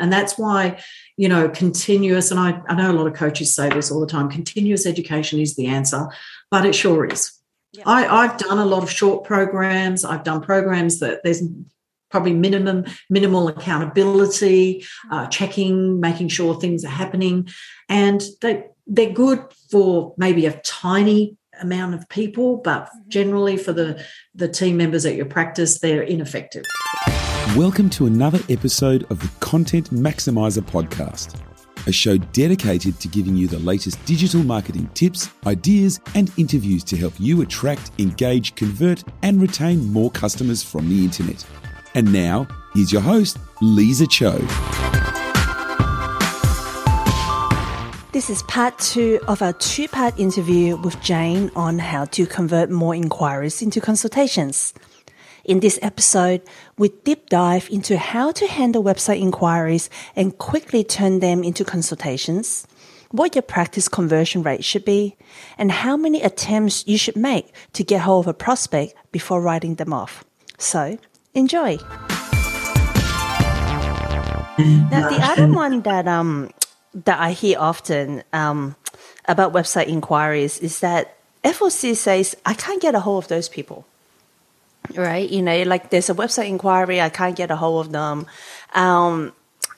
And that's why, you know, continuous, and I, I know a lot of coaches say this all the time continuous education is the answer, but it sure is. Yeah. I, I've done a lot of short programs. I've done programs that there's probably minimum minimal accountability, uh, checking, making sure things are happening, and they they're good for maybe a tiny amount of people, but mm-hmm. generally for the the team members at your practice, they're ineffective. Welcome to another episode of the Content Maximizer podcast, a show dedicated to giving you the latest digital marketing tips, ideas, and interviews to help you attract, engage, convert, and retain more customers from the internet. And now, here's your host, Lisa Cho. This is part two of our two part interview with Jane on how to convert more inquiries into consultations. In this episode, we deep dive into how to handle website inquiries and quickly turn them into consultations, what your practice conversion rate should be, and how many attempts you should make to get hold of a prospect before writing them off. So, Enjoy. Now, the other one that um that I hear often um, about website inquiries is that FOC says I can't get a hold of those people. Right? You know, like there's a website inquiry, I can't get a hold of them. Um,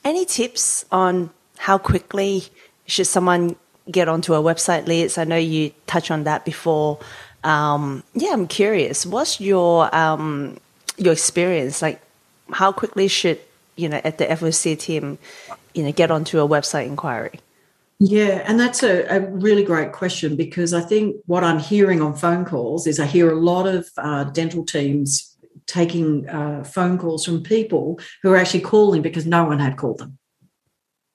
any tips on how quickly should someone get onto a website list? I know you touched on that before. Um, yeah, I'm curious. What's your um, your experience, like how quickly should you know at the FOC team, you know, get onto a website inquiry? Yeah, and that's a, a, really great question because I think what I'm hearing on phone calls is I hear a lot of uh, dental teams taking uh, phone calls from people who are actually calling because no one had called them.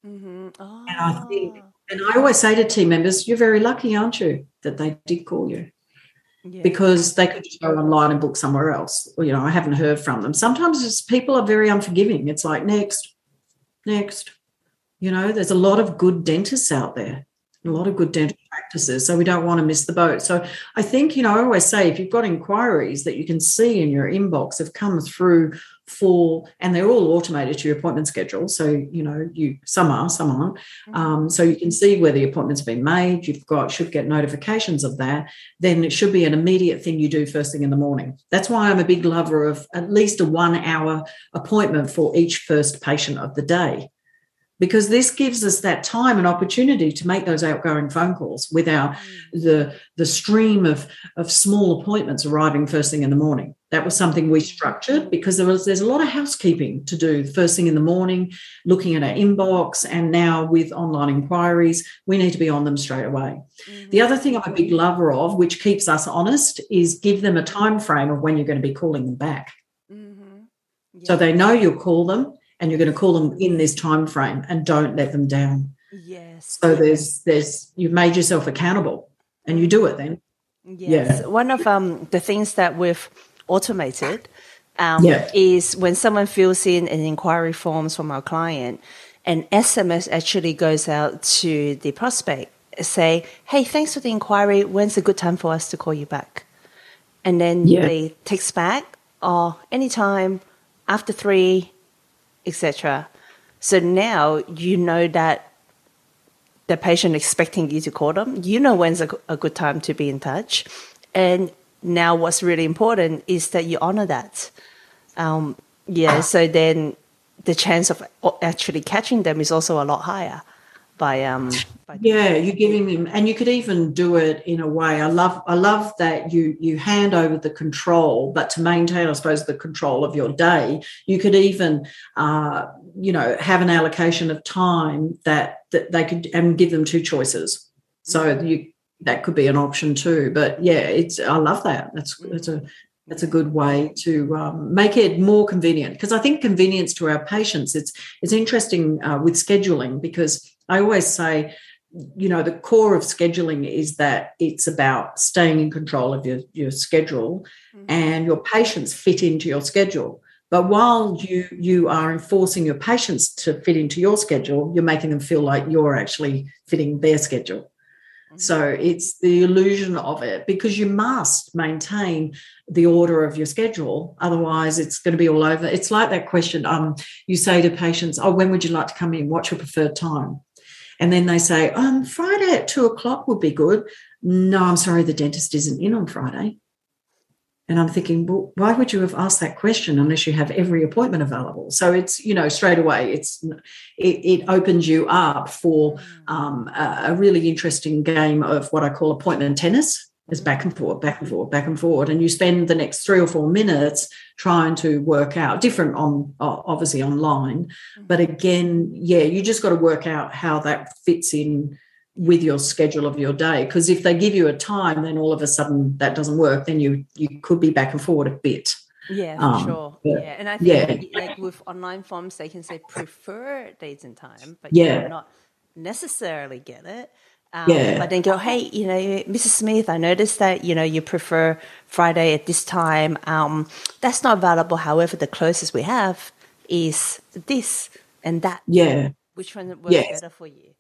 Mm-hmm. Oh. And I think, ah. and I always say to team members, "You're very lucky, aren't you, that they did call you." yeah. because they could just go online and book somewhere else. Or, you know, I haven't heard from them. Sometimes people are very unforgiving. It's like, next, next. You know, there's a lot of good dentists out there, a lot of good dental practices. So we don't want to miss the boat. So I think, you know, I always say if you've got inquiries that you can see in your inbox have come through for and they're all automated to your appointment schedule so you know you some are some aren't mm-hmm. um, so you can see where the appointment's been made you've got should get notifications of that then it should be an immediate thing you do first thing in the morning that's why i'm a big lover of at least a one hour appointment for each first patient of the day because this gives us that time and opportunity to make those outgoing phone calls without mm. the the stream of of small appointments arriving first thing in the morning that was something we structured because there was there's a lot of housekeeping to do first thing in the morning looking at our inbox and now with online inquiries we need to be on them straight away mm-hmm. the other thing i'm a big lover of which keeps us honest is give them a time frame of when you're going to be calling them back mm-hmm. yeah. so they know you'll call them and you're going to call them in this time frame and don't let them down yes so there's there's you've made yourself accountable and you do it then yes yeah. one of um the things that we've automated um, yeah. is when someone fills in an inquiry forms from our client an sms actually goes out to the prospect say hey thanks for the inquiry when's a good time for us to call you back and then yeah. they text back or oh, anytime after three etc. So now you know that the patient expecting you to call them. You know when's a, a good time to be in touch, and now what's really important is that you honor that. Um, yeah. So then the chance of actually catching them is also a lot higher by um by yeah you're giving them and you could even do it in a way. I love i love that you you hand over the control but to maintain i suppose the control of your day you could even uh you know have an allocation of time that that they could and give them two choices. So you that could be an option too but yeah it's i love that. That's that's a that's a good way to um, make it more convenient because I think convenience to our patients. It's it's interesting uh, with scheduling because I always say, you know, the core of scheduling is that it's about staying in control of your your schedule, mm-hmm. and your patients fit into your schedule. But while you you are enforcing your patients to fit into your schedule, you're making them feel like you're actually fitting their schedule. Mm-hmm. So it's the illusion of it because you must maintain the order of your schedule. Otherwise, it's going to be all over. It's like that question um, you say to patients, Oh, when would you like to come in? What's your preferred time? And then they say, um, Friday at two o'clock would be good. No, I'm sorry, the dentist isn't in on Friday. And I'm thinking, well, why would you have asked that question unless you have every appointment available? So it's, you know, straight away, it's it, it opens you up for mm. um, a, a, really interesting game of what I call appointment tennis. Is back and forth, back and forth, back and forth, and you spend the next three or four minutes trying to work out different on obviously online, mm. but again, yeah, you just got to work out how that fits in with your schedule of your day. Because if they give you a time then all of a sudden that doesn't work then you you could be back and forward a bit. Yeah um, sure. but, yeah and i think yeah. like with online forms they can say prefer dates and time but yeah. not necessarily get it um, yeah. But then go, hey, you know, Mrs. Smith, I noticed that you know you prefer Friday at this time. Um, that's not available. However, the closest we have is this and that. Yeah. Which one works yes. better for you?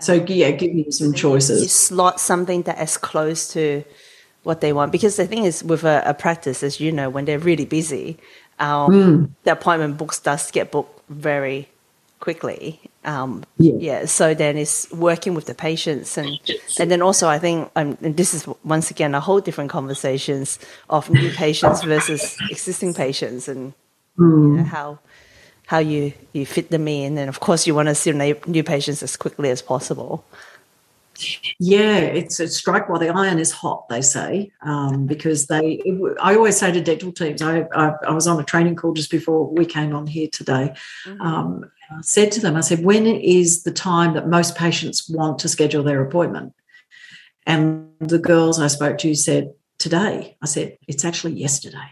So yeah, give them some choices. You slot something that is close to what they want because the thing is with a, a practice, as you know, when they're really busy, um, mm. the appointment books does get booked very quickly. Um, yeah. yeah. So then it's working with the patients and and then also I think um, and this is once again a whole different conversations of new patients versus existing patients and mm. you know, hmm. how how you, you fit them in. And of course, you want to see new patients as quickly as possible. Yeah, it's a strike while the iron is hot, they say, um, because they. It, I always say to dental teams, I, I, I, was on a training call just before we came on here today. Mm-hmm. Um, said to them, I said, when is the time that most patients want to schedule their appointment? And the girls I spoke to said, today. I said, it's actually yesterday.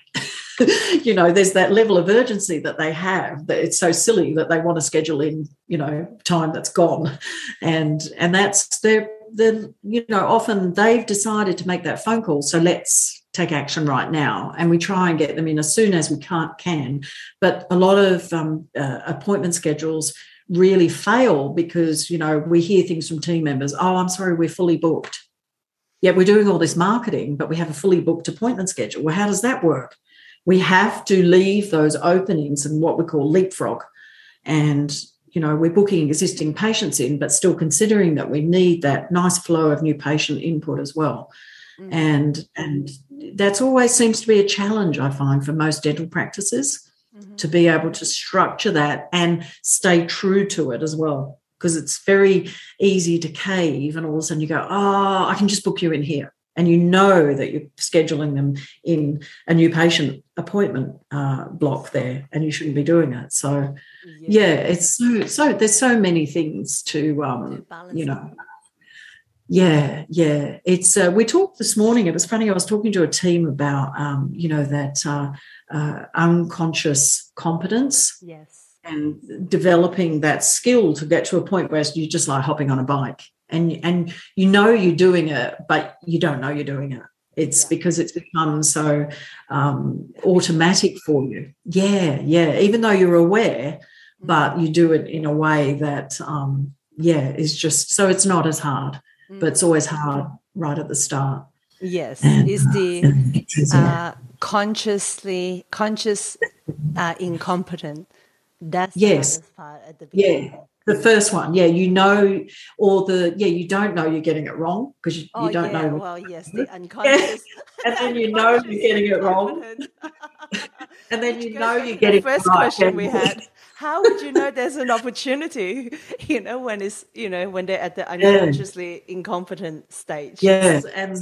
you know, there's that level of urgency that they have that it's so silly that they want to schedule in, you know, time that's gone. And and that's their the you know, often they've decided to make that phone call. So let's take action right now. And we try and get them in as soon as we can't can. But a lot of um, uh, appointment schedules really fail because, you know, we hear things from team members, oh, I'm sorry, we're fully booked. Yet we're doing all this marketing, but we have a fully booked appointment schedule. Well, how does that work? we have to leave those openings and what we call leapfrog. And, you know, we're booking existing patients in, but still considering that we need that nice flow of new patient input as well. Mm-hmm. And and that's always seems to be a challenge, I find, for most dental practices mm-hmm. to be able to structure that and stay true to it as well. Because it's very easy to cave and all of a sudden you go, oh, I can just book you in here and you know that you're scheduling them in a new patient appointment uh, block there and you shouldn't be doing it so yeah, yeah it's so so there's so many things to um you know yeah yeah. It's uh, we talked this morning it was funny i was talking to a team about um you know that uh, uh unconscious competence yes. and developing that skill to get to a point where you're just like hopping on a bike and and you know you're doing it but you don't know you're doing it. It's yeah. because it's become so um, automatic for you. Yeah yeah. Even though you're aware mm-hmm. but you do it in a way that um, yeah is just so it's not as hard but it's always hard right at the start yes and, is the uh, uh, consciously conscious uh, incompetent that's yes part at the beginning. yeah the first one, yeah, you know, or the yeah, you don't know you're getting it wrong because you, oh, you, don't yeah. know. Well, yes, the unconscious, and then you know you're getting it wrong, and then you know you're getting the first right. question we had. How would you know there's an opportunity? You know, when it's you know when they're at the unconsciously yeah. incompetent stage. Yes, and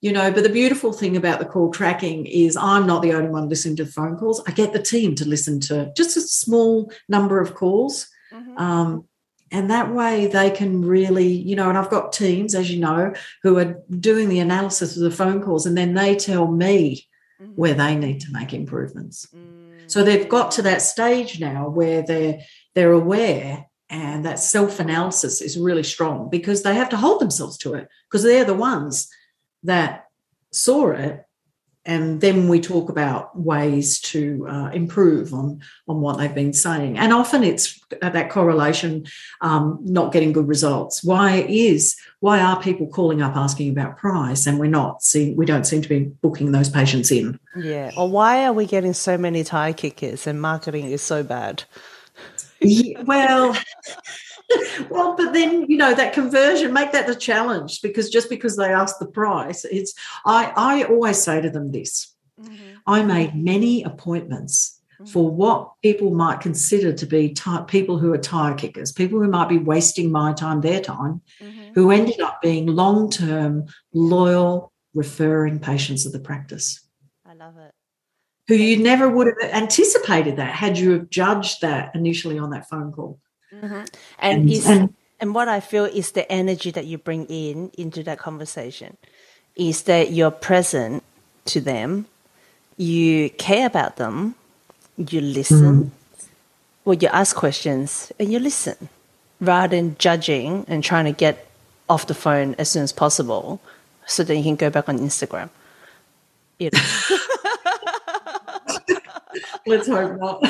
you know but the beautiful thing about the call tracking is i'm not the only one listening to the phone calls i get the team to listen to just a small number of calls Mm-hmm. Um, and that way they can really, you know, and I've got teams, as you know, who are doing the analysis of the phone calls and then they tell me mm-hmm. where they need to make improvements. Mm-hmm. So they've got to that stage now where they're they're aware and that self-analysis is really strong because they have to hold themselves to it because they're the ones that saw it and then we talk about ways to uh, improve on on what they've been saying. And often it's that correlation um, not getting good results. Why is why are people calling up asking about price and we're not seeing we don't seem to be booking those patients in? Yeah. Or why are we getting so many tire kickers and marketing is so bad? Yeah, well well, but then you know that conversion, make that the challenge because just because they ask the price, it's I I always say to them this. Mm-hmm. I made many appointments mm-hmm. for what people might consider to be ty- people who are tire kickers, people who might be wasting my time, their time, mm-hmm. who ended up being long term, loyal, referring patients of the practice. I love it. Who you never would have anticipated that had you have judged that initially on that phone call. Mm-hmm. And, and, is, and, and what I feel is the energy that you bring in into that conversation is that you're present to them, you care about them, you listen, mm. well, you ask questions and you listen rather than judging and trying to get off the phone as soon as possible so that you can go back on Instagram. You know. Let's hope not.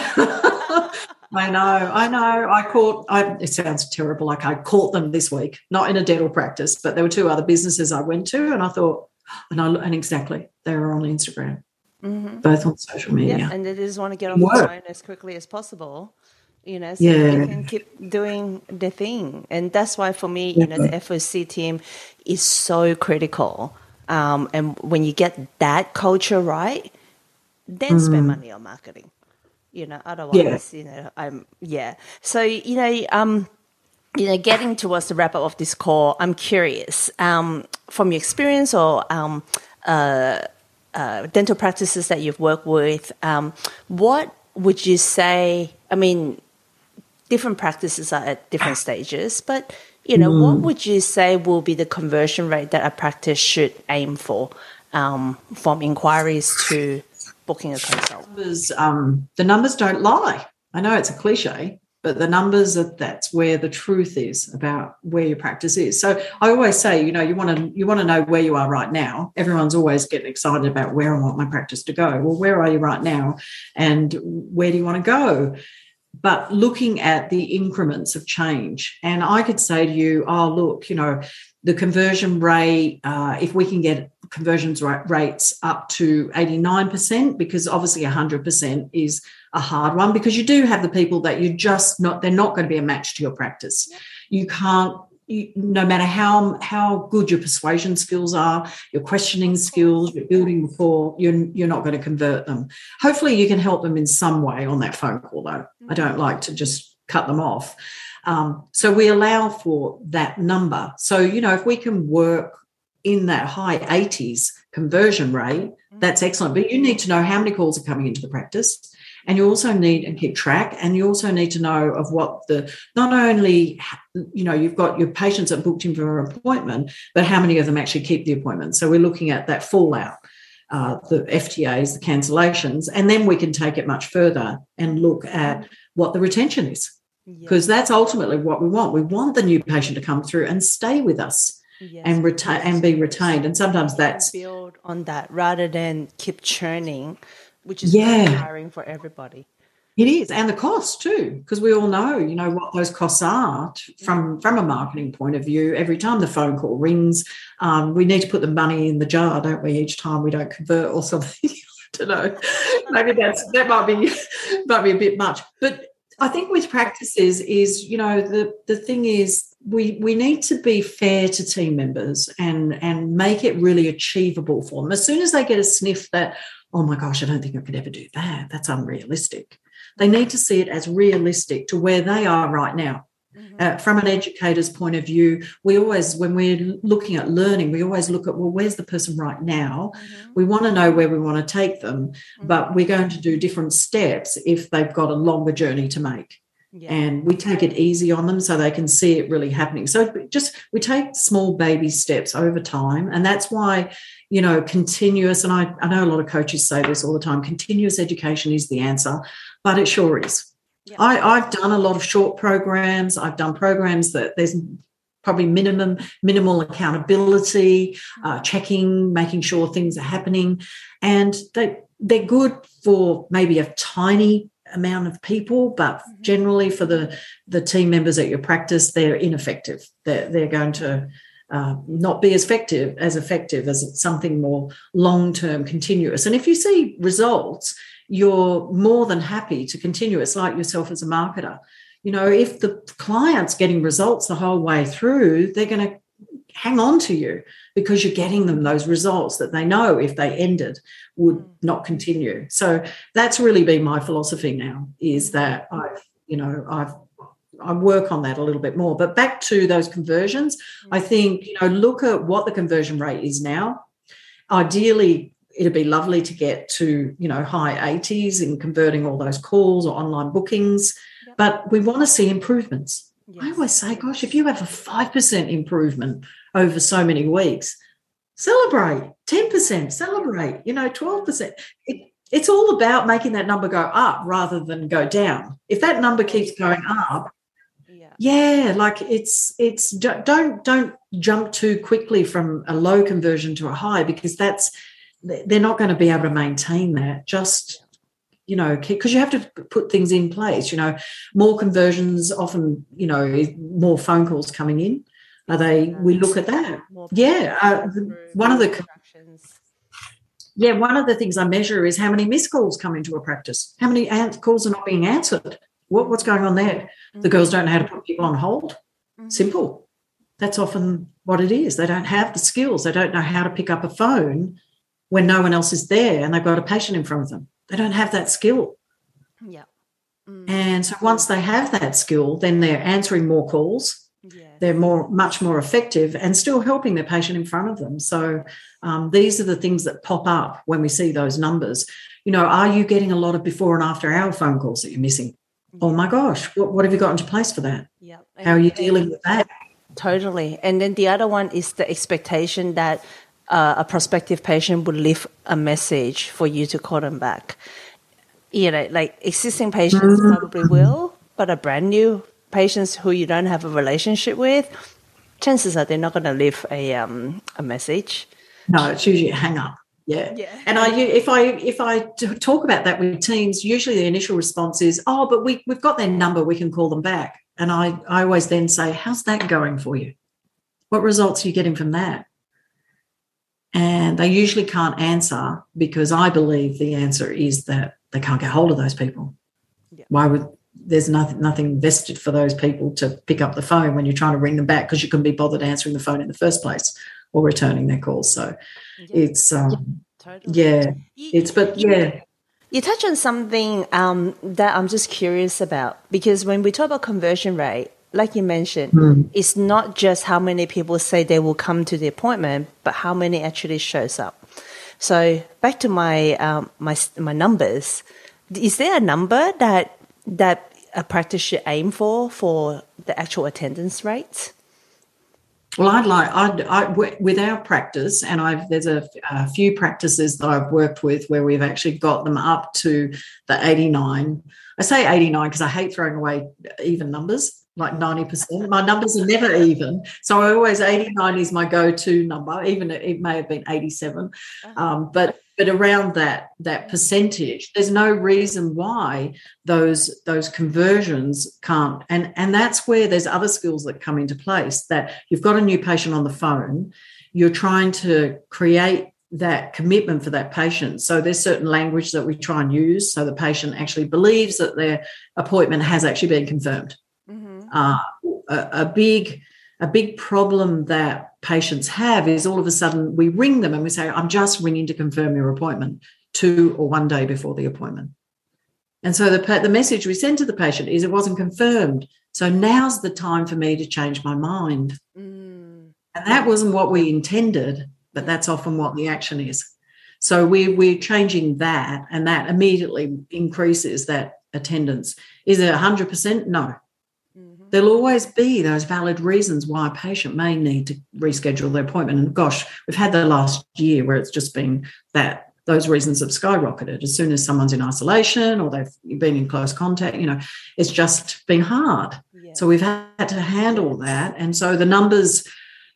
I know, I know. I caught. I, it sounds terrible. Like I caught them this week, not in a dental practice, but there were two other businesses I went to, and I thought, and I and exactly they were on Instagram, mm-hmm. both on social media, yeah, and they just want to get on Work. the phone as quickly as possible. You know, so yeah. they can keep doing the thing, and that's why for me, you know, the FOC team is so critical. Um, and when you get that culture right, then mm. spend money on marketing you know otherwise yeah. you know i'm yeah so you know um you know getting towards the wrap up of this call i'm curious um from your experience or um uh, uh dental practices that you've worked with um what would you say i mean different practices are at different stages but you know mm. what would you say will be the conversion rate that a practice should aim for um, from inquiries to booking a consult? Numbers, um, the numbers don't lie. I know it's a cliche, but the numbers are that's where the truth is about where your practice is. So I always say, you know, you want to you want to know where you are right now. Everyone's always getting excited about where I want my practice to go. Well, where are you right now, and where do you want to go? But looking at the increments of change, and I could say to you, oh look, you know, the conversion rate, uh, if we can get conversions rates up to 89%, because obviously 100% is a hard one, because you do have the people that you're just not, they're not going to be a match to your practice. You can't, you, no matter how how good your persuasion skills are, your questioning skills, your building rapport, you're you're not going to convert them. Hopefully, you can help them in some way on that phone call. Though I don't like to just cut them off. Um, so we allow for that number. So, you know, if we can work in that high 80s conversion rate, mm-hmm. that's excellent. But you need to know how many calls are coming into the practice. And you also need and keep track, and you also need to know of what the not only you know you've got your patients that booked in for an appointment, but how many of them actually keep the appointment. So we're looking at that fallout, uh, the FTAs, the cancellations, and then we can take it much further and look at what the retention is because that's ultimately what we want. We want the new patient to come through and stay with us yes. and retain and be retained. And sometimes that's build on that rather than keep churning, which is yeah tiring for everybody. It is, and the cost too, because we all know, you know, what those costs are from from a marketing point of view. Every time the phone call rings, um, we need to put the money in the jar, don't we? Each time we don't convert or something. I don't know. Maybe that's that might be might be a bit much, but I think with practices is, you know, the the thing is we we need to be fair to team members and and make it really achievable for them. As soon as they get a sniff that, oh my gosh, I don't think I could ever do that. That's unrealistic. They need to see it as realistic to where they are right now. Mm-hmm. Uh, from an educator's point of view, we always, when we're looking at learning, we always look at, well, where's the person right now? Mm-hmm. We want to know where we want to take them, mm-hmm. but we're going to do different steps if they've got a longer journey to make. Yeah. And we take it easy on them so they can see it really happening. So just we take small baby steps over time. And that's why, you know, continuous, and I, I know a lot of coaches say this all the time continuous education is the answer, but it sure is I, I've done a lot of short programs. I've done programs that there's probably minimum minimal accountability, uh, checking, making sure things are happening, and they they're good for maybe a tiny amount of people, but mm-hmm. generally for the the team members at your practice, they're ineffective. They're they're going to uh, not be as effective as effective as something more long term, continuous. And if you see results, you're more than happy to continue. It's like yourself as a marketer. You know, if the client's getting results the whole way through, they're going to hang on to you because you're getting them those results that they know if they ended would mm. not continue. So that's really been my philosophy now is that I've, you know, I've I work on that a little bit more. But back to those conversions, I mm. think, you know, look at what the conversion rate is now. Ideally, it'd be lovely to get to, you know, high 80s in converting all those calls or online bookings. Yep. But we want to see improvements. Yes. I always say, gosh, if you have a 5% improvement over so many weeks, celebrate 10%, celebrate, you know, 12%. It, it's all about making that number go up rather than go down. If that number keeps going up, yeah like it's it's don't don't jump too quickly from a low conversion to a high because that's they're not going to be able to maintain that just you know because you have to put things in place you know more conversions often you know more phone calls coming in are they we look at that yeah uh, one of the yeah one of the things i measure is how many missed calls come into a practice how many calls are not being answered what, what's going on there? Mm-hmm. The girls don't know how to put people on hold. Mm-hmm. Simple. That's often what it is. They don't have the skills. They don't know how to pick up a phone when no one else is there and they've got a patient in front of them. They don't have that skill. Yeah. Mm-hmm. And so once they have that skill, then they're answering more calls. They're more, much more effective, and still helping their patient in front of them. So um, these are the things that pop up when we see those numbers. You know, are you getting a lot of before and after hour phone calls that you're missing? oh my gosh, what, what have you got into place for that? Yeah. How are you dealing with that? Totally. And then the other one is the expectation that uh, a prospective patient would leave a message for you to call them back. You know, like existing patients mm-hmm. probably will, but a brand new patients who you don't have a relationship with, chances are they're not going to leave a um, a message. No, it's usually a hang up. Yeah. yeah. And I, if I, if I talk about that with teams, usually the initial response is, "Oh, but we we've got their number. We can call them back." And I, I always then say, "How's that going for you? What results are you getting from that?" And they usually can't answer because I believe the answer is that they can't get hold of those people. Yeah. Why would there's nothing nothing vested for those people to pick up the phone when you're trying to ring them back because you can be bothered answering the phone in the first place or returning their calls. So yeah. it's um, yeah, totally. yeah it's but yeah. You touch on something um, that I'm just curious about because when we talk about conversion rate, like you mentioned, mm. it's not just how many people say they will come to the appointment, but how many actually shows up. So back to my um, my my numbers, is there a number that that a practice should aim for for the actual attendance rate? Well, I'd like I'd, I, with our practice, and I've there's a, a, few practices that I've worked with where we've actually got them up to the 89. I say 89 because I hate throwing away even numbers, like 90%. My numbers are never even, so I always 89 is my go-to number. Even it may have been 87, uh-huh. um, but but around that that percentage there's no reason why those those conversions can't and and that's where there's other skills that come into place that you've got a new patient on the phone you're trying to create that commitment for that patient so there's certain language that we try and use so the patient actually believes that their appointment has actually been confirmed mm-hmm. uh, a, a big a big problem that patients have is all of a sudden we ring them and we say, I'm just ringing to confirm your appointment two or one day before the appointment. And so the, the message we send to the patient is it wasn't confirmed. So now's the time for me to change my mind. Mm. And that wasn't what we intended, but that's often what the action is. So we, we're changing that, and that immediately increases that attendance. Is it 100%? No, there'll always be those valid reasons why a patient may need to reschedule their appointment. And gosh, we've had the last year where it's just been that those reasons have skyrocketed. As soon as someone's in isolation or they've been in close contact, you know, it's just been hard. Yeah. So we've had to handle that. And so the numbers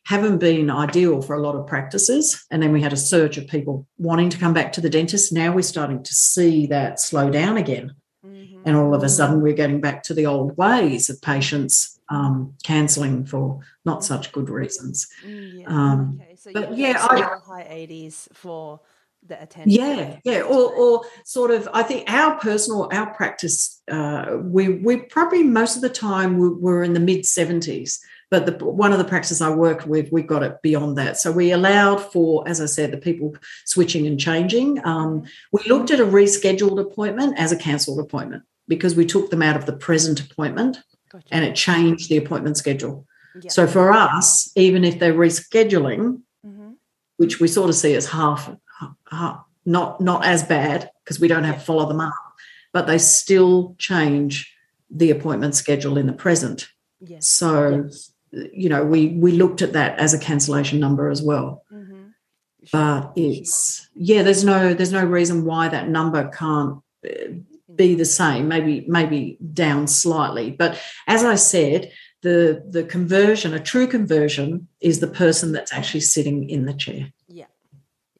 haven't been ideal for a lot of practices. And then we had a surge of people wanting to come back to the dentist. Now we're starting to see that slow down again. Mm-hmm. And all of a sudden, we're getting back to the old ways of patients um, cancelling for not such good reasons. Mm, yeah. Um, okay. so but yeah, I, high 80s for the attention. Yeah, yeah, or, or sort of. I think our personal, our practice, uh, we we probably most of the time we, we're in the mid 70s but the, one of the practices I worked with, we got it beyond that. So we allowed for, as I said, the people switching and changing. Um, we looked at a rescheduled appointment as a cancelled appointment because we took them out of the present appointment gotcha. and it changed the appointment schedule. Yeah. So for us, even if they're rescheduling, mm-hmm. which we sort of see as half, half not not as bad because we don't have to follow them up, but they still change the appointment schedule in the present. Yes. So yes you know, we we looked at that as a cancellation number as well. Mm-hmm. But it's yeah, there's no there's no reason why that number can't uh, be the same. Maybe maybe down slightly. But as I said, the the conversion, a true conversion, is the person that's actually sitting in the chair. Yeah,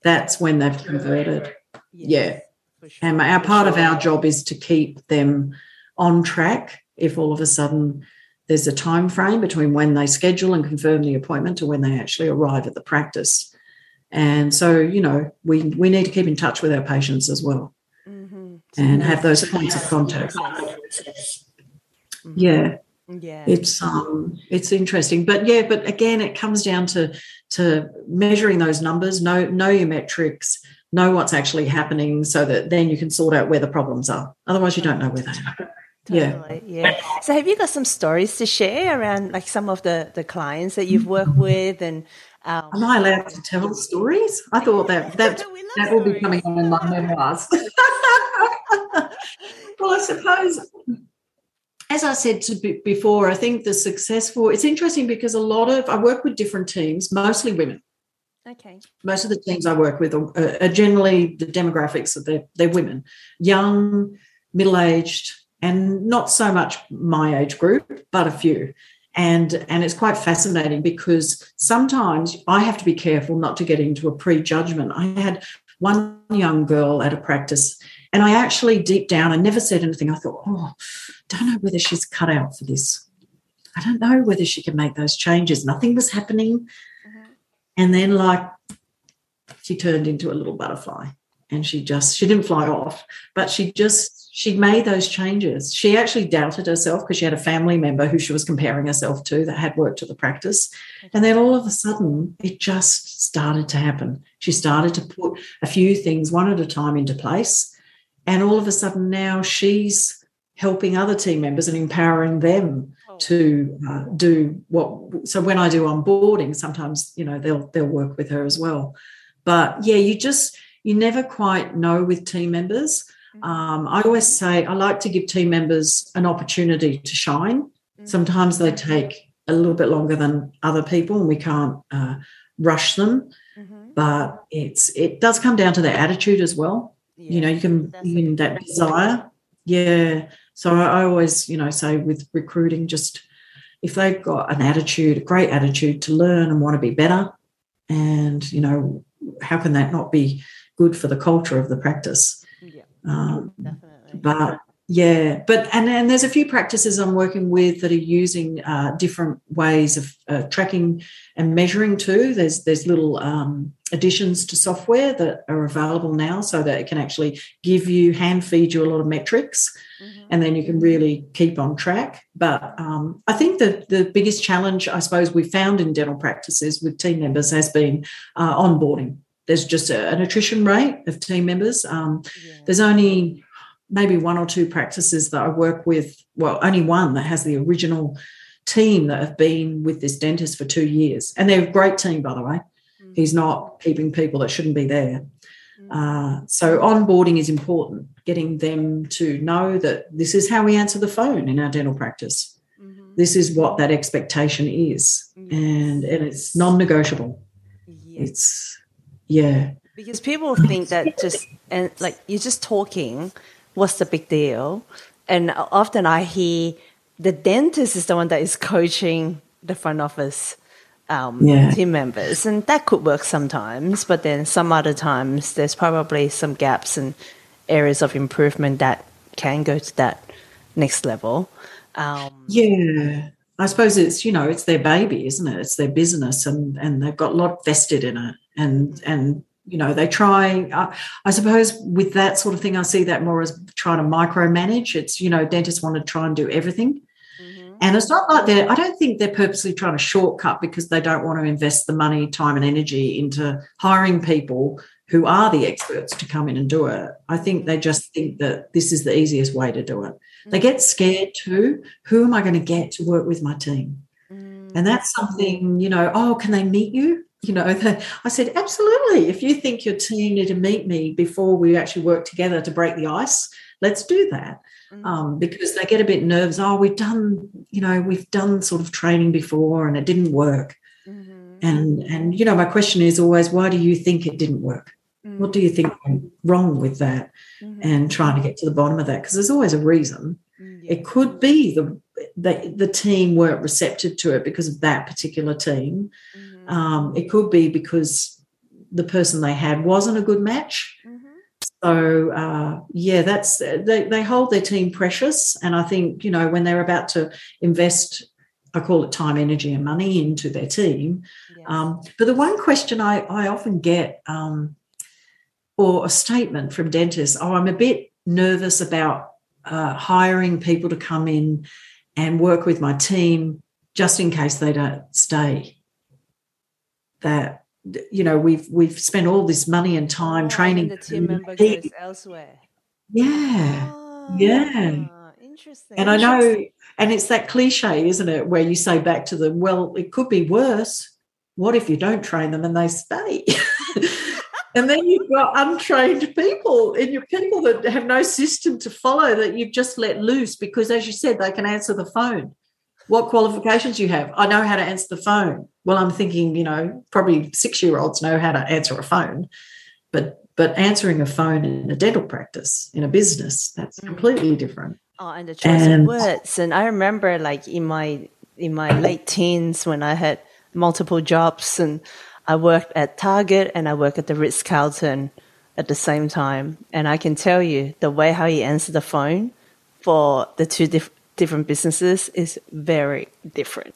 that's when they've converted. Yeah, sure. and our part sure. of our job is to keep them on track. If all of a sudden there's a time frame between when they schedule and confirm the appointment to when they actually arrive at the practice. And so, you know, we, we need to keep in touch with our patients as well mm-hmm. and have those points of contact. Mm-hmm. Yeah. Yeah. It's um it's interesting. But yeah, but again it comes down to to measuring those numbers, know know your metrics, know what's actually happening so that then you can sort out where the problems are. Otherwise you don't know where they are. Totally. Yeah. yeah. So have you got some stories to share around like some of the the clients that you've worked with and um, Am I allowed to tell stories? I thought that that, that will be coming on in my memoirs. well, I suppose, as I said to before, I think the successful. It's interesting because a lot of I work with different teams, mostly women. Okay. Most of the teams I work with are, are generally the demographics of they're, they're women, young, middle aged, and not so much my age group, but a few. And, and it's quite fascinating because sometimes I have to be careful not to get into a prejudgment. I had one young girl at a practice, and I actually deep down, I never said anything. I thought, oh, don't know whether she's cut out for this. I don't know whether she can make those changes. Nothing was happening. Mm-hmm. And then, like, she turned into a little butterfly and she just, she didn't fly off, but she just she made those changes. She actually doubted herself because she had a family member who she was comparing herself to that had worked at the practice. And then all of a sudden, it just started to happen. She started to put a few things one at a time into place. And all of a sudden, now she's helping other team members and empowering them oh. to uh, do what. So when I do onboarding, sometimes you know they'll they'll work with her as well. But yeah, you just you never quite know with team members. Um, I always say I like to give team members an opportunity to shine. Mm-hmm. Sometimes they take a little bit longer than other people, and we can't uh, rush them. Mm-hmm. But it's it does come down to their attitude as well. Yeah, you know, you can can that desire. Yeah. So I, I always, you know, say with recruiting, just if they've got an attitude, a great attitude to learn and want to be better, and you know, how can that not be good for the culture of the practice? Um, Definitely. But yeah, but and and there's a few practices I'm working with that are using uh, different ways of uh, tracking and measuring too. There's there's little um, additions to software that are available now, so that it can actually give you hand feed you a lot of metrics, mm-hmm. and then you can really keep on track. But um, I think the the biggest challenge I suppose we found in dental practices with team members has been uh, onboarding there's just a, an attrition rate of team members. Um, yeah. There's only maybe one or two practices that I work with. Well, only one that has the original team that have been with this dentist for two years, and they're a great team, by the way. Mm. He's not keeping people that shouldn't be there. Mm. Uh, so onboarding is important, getting them to know that this is how we answer the phone in our dental practice. Mm-hmm. This is what that expectation is, yes. and and it's non-negotiable. Yes. It's yeah. because people think that just and like you're just talking what's the big deal and often i hear the dentist is the one that is coaching the front office um, yeah. team members and that could work sometimes but then some other times there's probably some gaps and areas of improvement that can go to that next level um, yeah I suppose it's you know it's their baby, isn't it? It's their business, and and they've got a lot vested in it, and and you know they try. Uh, I suppose with that sort of thing, I see that more as trying to micromanage. It's you know dentists want to try and do everything, mm-hmm. and it's not like they're. I don't think they're purposely trying to shortcut because they don't want to invest the money, time, and energy into hiring people who are the experts to come in and do it. I think they just think that this is the easiest way to do it. They get scared too. Who am I going to get to work with my team? Mm. And that's something, you know, oh, can they meet you? You know, the, I said, absolutely. If you think your team need to meet me before we actually work together to break the ice, let's do that. Mm. Um, because they get a bit nervous. Oh, we've done, you know, we've done sort of training before and it didn't work. Mm-hmm. And and you know, my question is always, why do you think it didn't work? Mm. What do you think went wrong with that? Mm-hmm. And trying to get to the bottom of that because there's always a reason. Mm, yeah. It could be the, the the team weren't receptive to it because of that particular team. Um, it could be because the person they had wasn't a good match. Mm-hmm. So uh, yeah, that's they, they hold their team precious, and I think you know when they're about to invest I call it time, energy, and money into their team. Yes. Um, but the one question I, I often get um, or a statement from dentists oh i'm a bit nervous about uh, hiring people to come in and work with my team just in case they don't stay that you know we've we've spent all this money and time oh, training the team member goes elsewhere. Yeah. Oh, yeah. interesting. And i know and it's that cliche isn't it where you say back to them well it could be worse. What if you don't train them and they stay? And then you've got untrained people and your people that have no system to follow that you've just let loose because, as you said, they can answer the phone. What qualifications you have? I know how to answer the phone. Well, I'm thinking, you know, probably six year olds know how to answer a phone, but but answering a phone in a dental practice in a business that's mm. completely different. Oh, and the choice and, of words. And I remember, like in my in my late teens, when I had multiple jobs and I worked at Target and I worked at the Ritz Carlton at the same time. And I can tell you the way how you answer the phone for the two dif- different businesses is very different.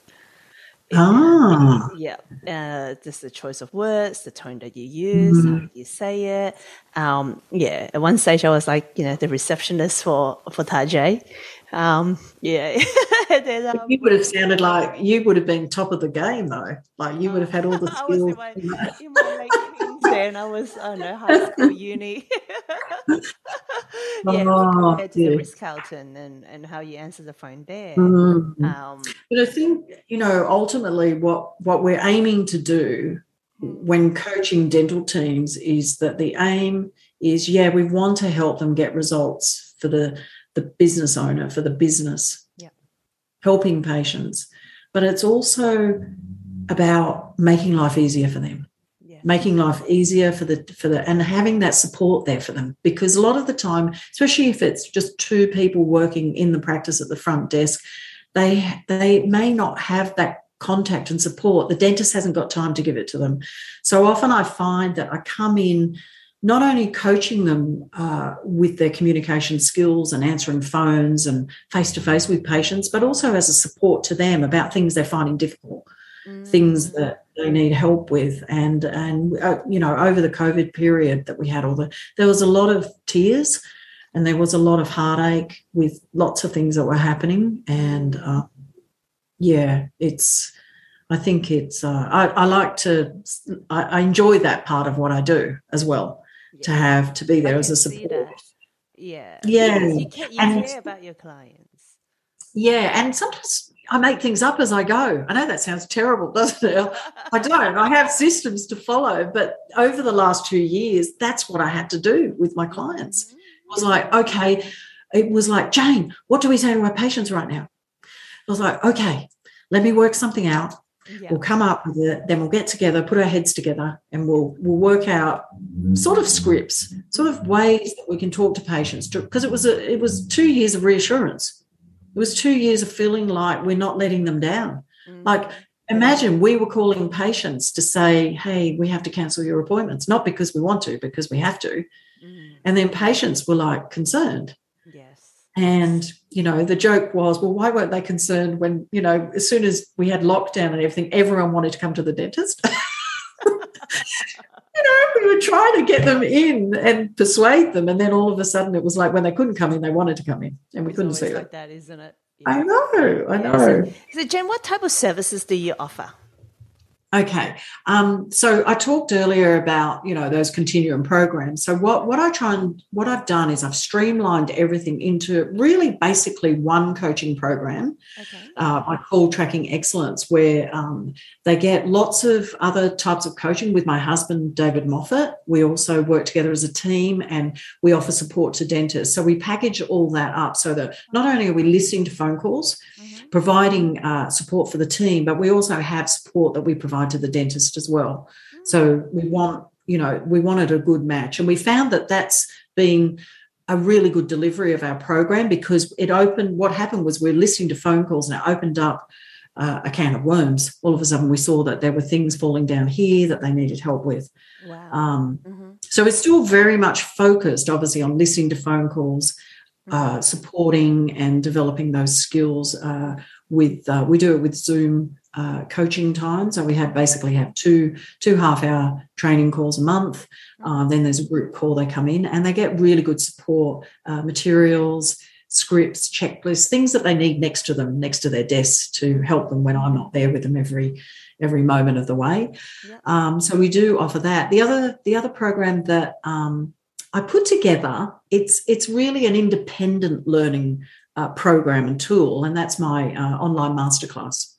Ah. Yeah. Uh, just the choice of words, the tone that you use, mm-hmm. how you say it. Um, yeah. At one stage, I was like, you know, the receptionist for, for Target. Um, yeah. then, um, you would have sounded like you would have been top of the game, though. Like you would have had all the skills. I was in my, in my late teens then. I was, I don't know, high school, uni. yeah, oh, compared to yeah. the Ritz Carlton and, and how you answer the phone there. Mm-hmm. Um, but I think, you know, ultimately what, what we're aiming to do when coaching dental teams is that the aim is, yeah, we want to help them get results for the the business owner, for the business, yeah. helping patients. But it's also about making life easier for them. Making life easier for the for the and having that support there for them because a lot of the time, especially if it's just two people working in the practice at the front desk, they they may not have that contact and support. The dentist hasn't got time to give it to them. So often I find that I come in not only coaching them uh, with their communication skills and answering phones and face to face with patients, but also as a support to them about things they're finding difficult, mm. things that they need help with. And and uh, you know, over the COVID period that we had, all the there was a lot of tears, and there was a lot of heartache with lots of things that were happening. And uh, yeah, it's. I think it's. Uh, I, I, like to. I, I enjoy that part of what I do as well to have to be there as a support. Yeah. Yeah. You, care, you and, care about your clients. Yeah. And sometimes I make things up as I go. I know that sounds terrible, doesn't it? I don't. I have systems to follow. But over the last two years, that's what I had to do with my clients. It was like, okay, it was like, Jane, what do we say to our patients right now? I was like, okay, let me work something out. Yeah. We'll come up with it, then we'll get together, put our heads together, and we'll we'll work out sort of scripts, sort of ways that we can talk to patients. Because it was a it was two years of reassurance. It was two years of feeling like we're not letting them down. Mm-hmm. Like imagine we were calling patients to say, "Hey, we have to cancel your appointments," not because we want to, because we have to. Mm-hmm. And then patients were like concerned. Yes. And, you know, the joke was, well, why weren't they concerned when, you know, as soon as we had lockdown and everything, everyone wanted to come to the dentist? you know, we were trying to get them in and persuade them. And then all of a sudden it was like when they couldn't come in, they wanted to come in and we it's couldn't see like that, isn't it? Yeah. I know, I know. So, so, Jen, what type of services do you offer? Okay, um, so I talked earlier about you know those continuum programs. So what what I try and what I've done is I've streamlined everything into really basically one coaching program. Okay. Uh, I call Tracking Excellence, where um, they get lots of other types of coaching with my husband David Moffat. We also work together as a team, and we offer support to dentists. So we package all that up so that not only are we listening to phone calls, mm-hmm. providing uh, support for the team, but we also have support that we provide to the dentist as well. So we want, you know, we wanted a good match. And we found that that's been a really good delivery of our program because it opened, what happened was we we're listening to phone calls and it opened up uh, a can of worms. All of a sudden, we saw that there were things falling down here that they needed help with. Wow. Um, mm-hmm. So it's still very much focused, obviously, on listening to phone calls, uh, mm-hmm. supporting and developing those skills. Uh, with uh, we do it with Zoom uh, coaching time. So we have basically have two two half hour training calls a month. Uh, then there's a group call. They come in and they get really good support uh, materials, scripts, checklists, things that they need next to them, next to their desks to help them when I'm not there with them every every moment of the way. Um, so we do offer that. The other the other program that um, I put together it's it's really an independent learning uh, program and tool, and that's my uh, online masterclass.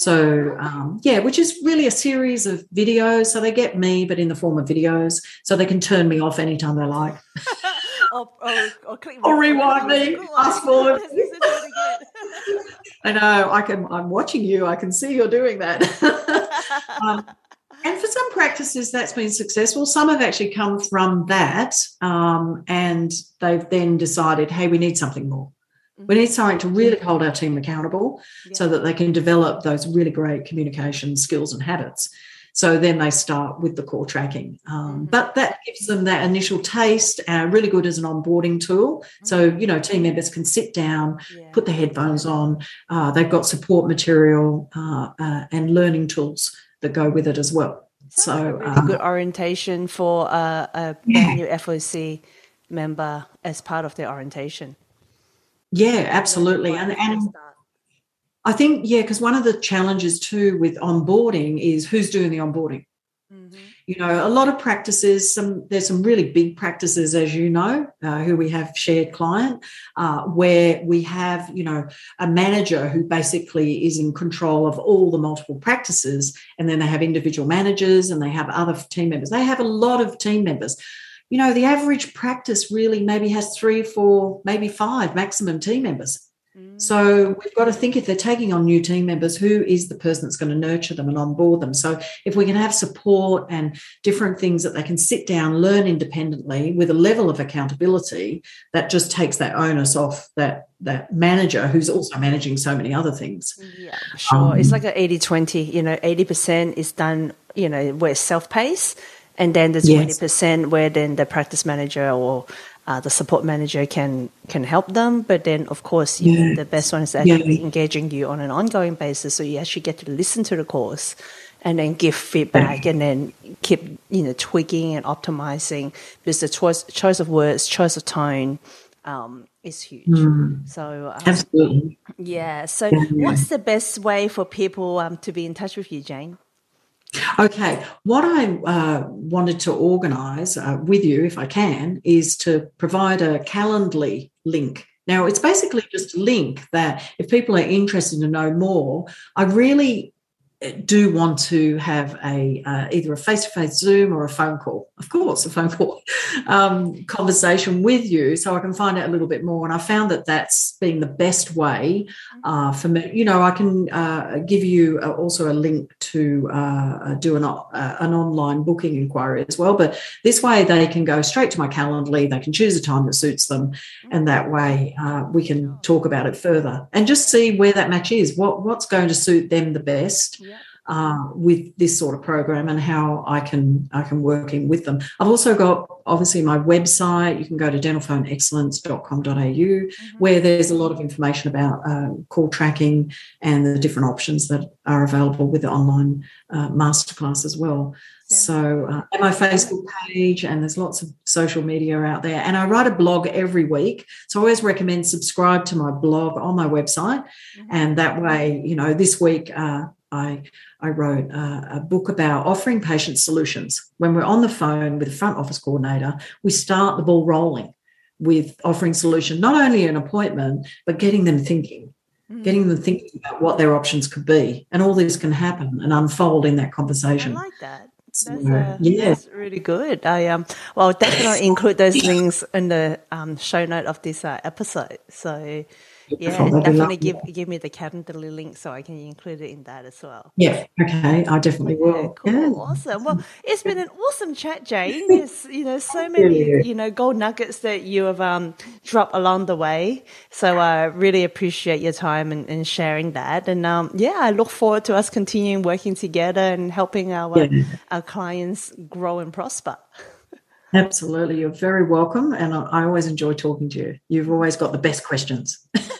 So, um, yeah, which is really a series of videos. So they get me, but in the form of videos. So they can turn me off anytime they like. or, or, or, or rewind me, fast forward. I know. I can. I'm watching you. I can see you're doing that. um, and for some practices, that's been successful. Some have actually come from that, um, and they've then decided, hey, we need something more. We need something to really hold our team accountable yeah. so that they can develop those really great communication skills and habits. So then they start with the core tracking. Um, mm-hmm. But that gives them that initial taste, uh, really good as an onboarding tool. Mm-hmm. So, you know, team members can sit down, yeah. put the headphones on, uh, they've got support material uh, uh and learning tools that go with it as well. So, really um, good orientation for a yeah. new FOC member as part of their orientation. Yeah, absolutely. And, and I think, yeah, because one of the challenges too with onboarding is who's doing the onboarding. Mm-hmm. You know, a lot of practices, some there's some really big practices, as you know, uh, who we have shared client, uh, where we have, you know, a manager who basically is in control of all the multiple practices, and then they have individual managers and they have other team members. They have a lot of team members you know, the average practice really maybe has three, four, maybe five maximum team members. Mm. So we've got to think if they're taking on new team members, who is the person that's going to nurture them and onboard them? So if we can have support and different things that they can sit down, learn independently with a level of accountability, that just takes that onus off that that manager who's also managing so many other things. Yeah, sure. Um, it's like an 80-20, you know, 80% is done, you know, where self-paced and then the twenty yes. percent where then the practice manager or uh, the support manager can can help them. But then, of course, yeah. the best one is actually yeah. engaging you on an ongoing basis, so you actually get to listen to the course and then give feedback and then keep you know tweaking and optimizing because the choice choice of words, choice of tone. Um, is huge. Mm. So um, absolutely, yeah. So, yeah. what's the best way for people um, to be in touch with you, Jane? Okay, what I uh, wanted to organise uh, with you, if I can, is to provide a Calendly link. Now, it's basically just a link that if people are interested to know more, I really do want to have a uh, either a face-to-face zoom or a phone call. Of course a phone call um, conversation with you so i can find out a little bit more. And i found that that's been the best way uh, for me. You know i can uh, give you uh, also a link to uh, do an, uh, an online booking inquiry as well. But this way they can go straight to my calendly. They can choose a time that suits them. And that way we can talk about it further and just see where that match is. What what's going to suit them the best uh, with this sort of program and how I can I can work in with them. I've also got obviously my website. You can go to dentalphoneexcellence.com.au mm-hmm. where there's a lot of information about uh, call tracking and the different options that are available with the online uh, masterclass as well. So, uh, and my Facebook page, and there's lots of social media out there. And I write a blog every week. So, I always recommend subscribe to my blog on my website. Mm-hmm. And that way, you know, this week uh, I I wrote a, a, book about offering patient solutions. When we're on the phone with a front office coordinator, we start the ball rolling with offering solution, not only an appointment, but getting them thinking, mm. getting them thinking about what their options could be. And all this can happen and unfold in that conversation. I like that. That's, uh, yeah. that's really good. I um, well, definitely include those links in the um, show note of this uh, episode. So yeah, definitely give give me the Calendly link so I can include it in that as well. Yeah, okay, I definitely will. Yeah, cool, yeah. awesome. Well, it's been an awesome chat, Jane. There's you know so many you know gold nuggets that you have um, dropped along the way. So I uh, really appreciate your time and, and sharing that. And um, yeah, I look forward to us continuing working together and helping our yeah. our clients grow and prosper. Absolutely. You're very welcome. And I always enjoy talking to you. You've always got the best questions.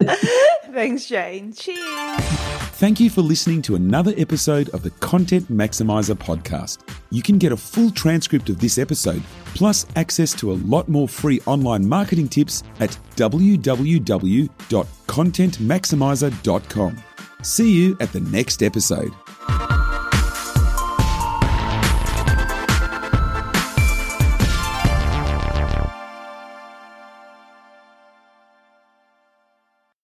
Thanks, Jane. Cheers. Thank you for listening to another episode of the Content Maximizer podcast. You can get a full transcript of this episode, plus access to a lot more free online marketing tips at www.contentmaximizer.com. See you at the next episode.